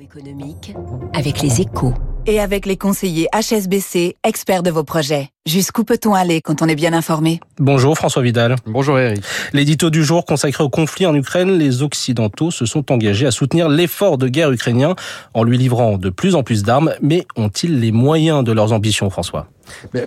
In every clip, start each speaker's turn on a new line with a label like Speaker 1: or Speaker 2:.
Speaker 1: Économique avec les échos.
Speaker 2: Et avec les conseillers HSBC, experts de vos projets. Jusqu'où peut-on aller quand on est bien informé?
Speaker 3: Bonjour François Vidal.
Speaker 4: Bonjour Eric.
Speaker 3: L'édito du jour consacré au conflit en Ukraine, les Occidentaux se sont engagés à soutenir l'effort de guerre ukrainien en lui livrant de plus en plus d'armes, mais ont-ils les moyens de leurs ambitions François?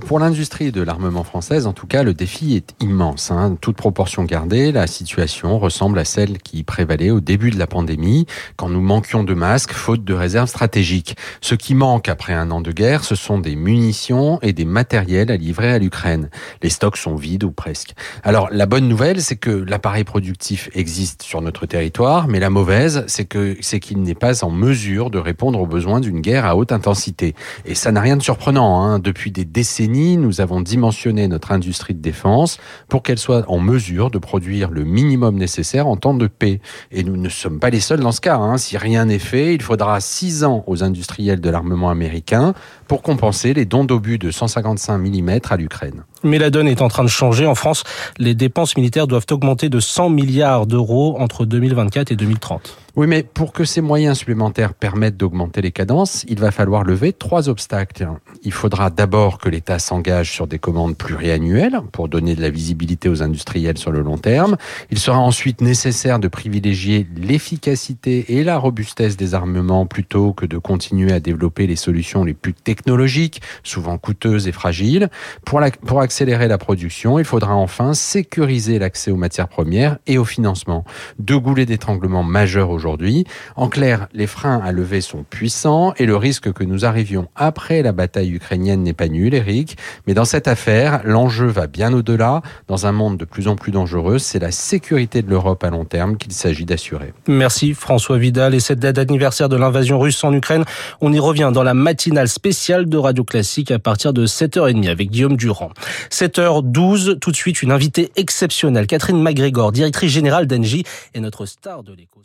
Speaker 4: Pour l'industrie de l'armement française, en tout cas, le défi est immense. Hein. Toute proportion gardée, la situation ressemble à celle qui prévalait au début de la pandémie, quand nous manquions de masques, faute de réserves stratégiques. Ce qui manque après un an de guerre, ce sont des munitions et des matériels à livrer à l'Ukraine. Les stocks sont vides ou presque. Alors, la bonne nouvelle, c'est que l'appareil productif existe sur notre territoire, mais la mauvaise, c'est que c'est qu'il n'est pas en mesure de répondre aux besoins d'une guerre à haute intensité. Et ça n'a rien de surprenant. Hein. Depuis des décennies, nous avons dimensionné notre industrie de défense pour qu'elle soit en mesure de produire le minimum nécessaire en temps de paix. Et nous ne sommes pas les seuls dans ce cas. Hein. Si rien n'est fait, il faudra six ans aux industriels de l'armement américain pour compenser les dons d'obus de 155 mm à l'Ukraine.
Speaker 3: Mais la donne est en train de changer. En France, les dépenses militaires doivent augmenter de 100 milliards d'euros entre 2024 et 2030.
Speaker 4: Oui, mais pour que ces moyens supplémentaires permettent d'augmenter les cadences, il va falloir lever trois obstacles. Il faudra d'abord que l'État s'engage sur des commandes pluriannuelles pour donner de la visibilité aux industriels sur le long terme. Il sera ensuite nécessaire de privilégier l'efficacité et la robustesse des armements plutôt que de continuer à développer les solutions les plus technologiques, souvent coûteuses et fragiles. Pour, la, pour accélérer la production, il faudra enfin sécuriser l'accès aux matières premières et au financement. Deux goulets d'étranglement majeurs aujourd'hui. En clair, les freins à lever sont puissants et le risque que nous arrivions après la bataille ukrainienne n'est pas nul, Eric. Mais dans cette affaire, l'enjeu va bien au-delà. Dans un monde de plus en plus dangereux, c'est la sécurité de l'Europe à long terme qu'il s'agit d'assurer.
Speaker 3: Merci François Vidal. Et cette date d'anniversaire de l'invasion russe en Ukraine, on y revient dans la matinale spéciale de Radio Classique à partir de 7h30 avec Guillaume Durand. 7h12, tout de suite une invitée exceptionnelle, Catherine MacGregor, directrice générale d'Engie et notre star de l'écho.